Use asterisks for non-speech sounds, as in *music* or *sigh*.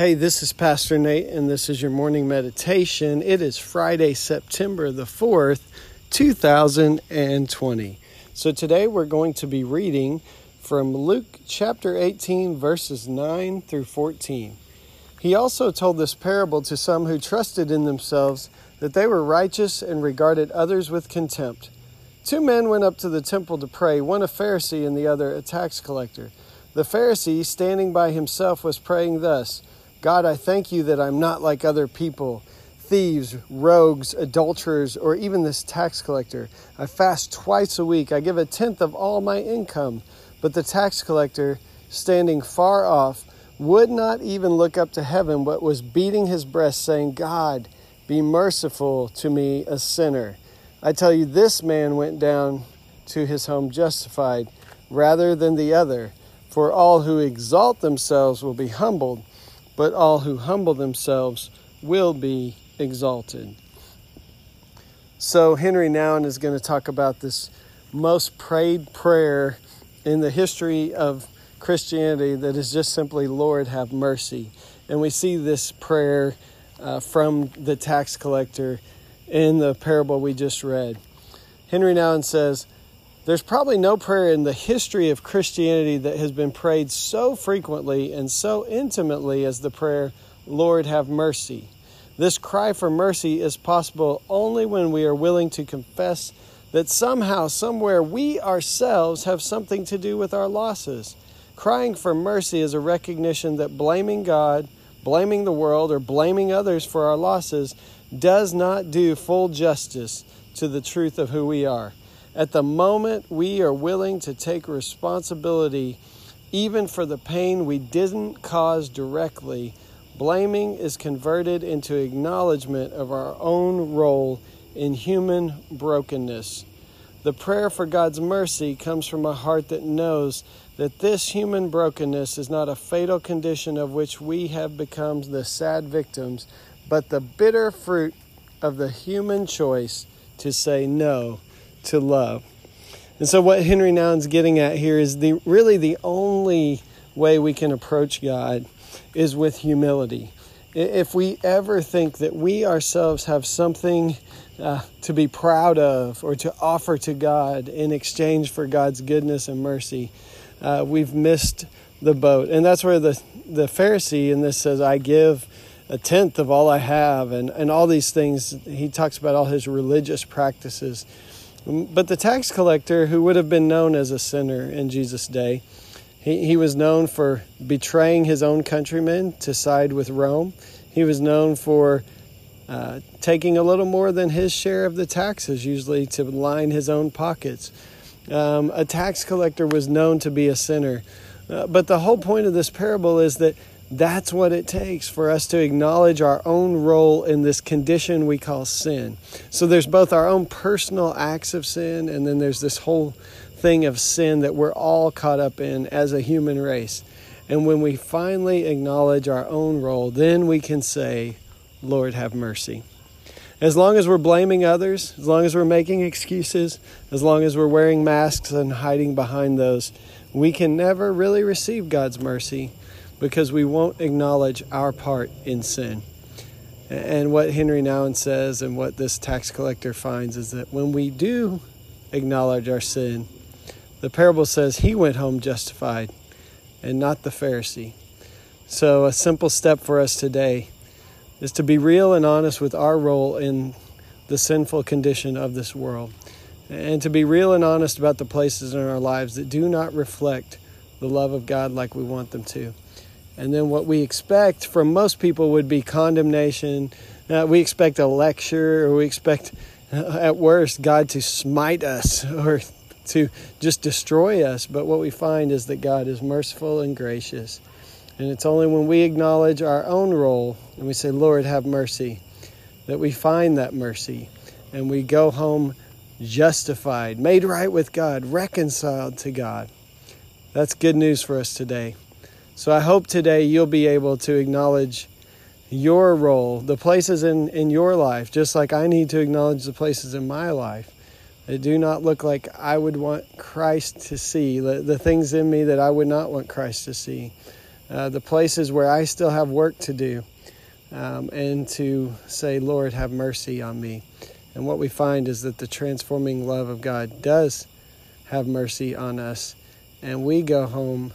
Hey, this is Pastor Nate, and this is your morning meditation. It is Friday, September the 4th, 2020. So today we're going to be reading from Luke chapter 18, verses 9 through 14. He also told this parable to some who trusted in themselves that they were righteous and regarded others with contempt. Two men went up to the temple to pray, one a Pharisee and the other a tax collector. The Pharisee, standing by himself, was praying thus. God, I thank you that I'm not like other people thieves, rogues, adulterers, or even this tax collector. I fast twice a week. I give a tenth of all my income. But the tax collector, standing far off, would not even look up to heaven, but was beating his breast, saying, God, be merciful to me, a sinner. I tell you, this man went down to his home justified rather than the other. For all who exalt themselves will be humbled but all who humble themselves will be exalted. So, Henry Nouwen is going to talk about this most prayed prayer in the history of Christianity that is just simply, Lord, have mercy. And we see this prayer uh, from the tax collector in the parable we just read. Henry Nouwen says, there's probably no prayer in the history of Christianity that has been prayed so frequently and so intimately as the prayer, Lord, have mercy. This cry for mercy is possible only when we are willing to confess that somehow, somewhere, we ourselves have something to do with our losses. Crying for mercy is a recognition that blaming God, blaming the world, or blaming others for our losses does not do full justice to the truth of who we are. At the moment we are willing to take responsibility even for the pain we didn't cause directly, blaming is converted into acknowledgement of our own role in human brokenness. The prayer for God's mercy comes from a heart that knows that this human brokenness is not a fatal condition of which we have become the sad victims, but the bitter fruit of the human choice to say no to love. And so, what Henry Nouwen's getting at here is the really the only way we can approach God is with humility. If we ever think that we ourselves have something uh, to be proud of or to offer to God in exchange for God's goodness and mercy, uh, we've missed the boat. And that's where the, the Pharisee in this says, I give a tenth of all I have, and, and all these things. He talks about all his religious practices. But the tax collector, who would have been known as a sinner in Jesus' day, he, he was known for betraying his own countrymen to side with Rome. He was known for uh, taking a little more than his share of the taxes, usually to line his own pockets. Um, a tax collector was known to be a sinner. Uh, but the whole point of this parable is that that's what it takes for us to acknowledge our own role in this condition we call sin. So there's both our own personal acts of sin, and then there's this whole thing of sin that we're all caught up in as a human race. And when we finally acknowledge our own role, then we can say, Lord, have mercy. As long as we're blaming others, as long as we're making excuses, as long as we're wearing masks and hiding behind those, we can never really receive God's mercy because we won't acknowledge our part in sin. And what Henry Nouwen says and what this tax collector finds is that when we do acknowledge our sin, the parable says he went home justified and not the Pharisee. So, a simple step for us today is to be real and honest with our role in the sinful condition of this world, and to be real and honest about the places in our lives that do not reflect the love of God like we want them to. And then what we expect from most people would be condemnation. Uh, we expect a lecture, or we expect, uh, at worst, God to smite us *laughs* or to just destroy us. But what we find is that God is merciful and gracious. And it's only when we acknowledge our own role and we say, Lord, have mercy, that we find that mercy. and we go home justified, made right with God, reconciled to God. That's good news for us today. So I hope today you'll be able to acknowledge your role, the places in, in your life, just like I need to acknowledge the places in my life that do not look like I would want Christ to see, the, the things in me that I would not want Christ to see, uh, the places where I still have work to do, um, and to say, Lord, have mercy on me. And what we find is that the transforming love of God does have mercy on us, and we go home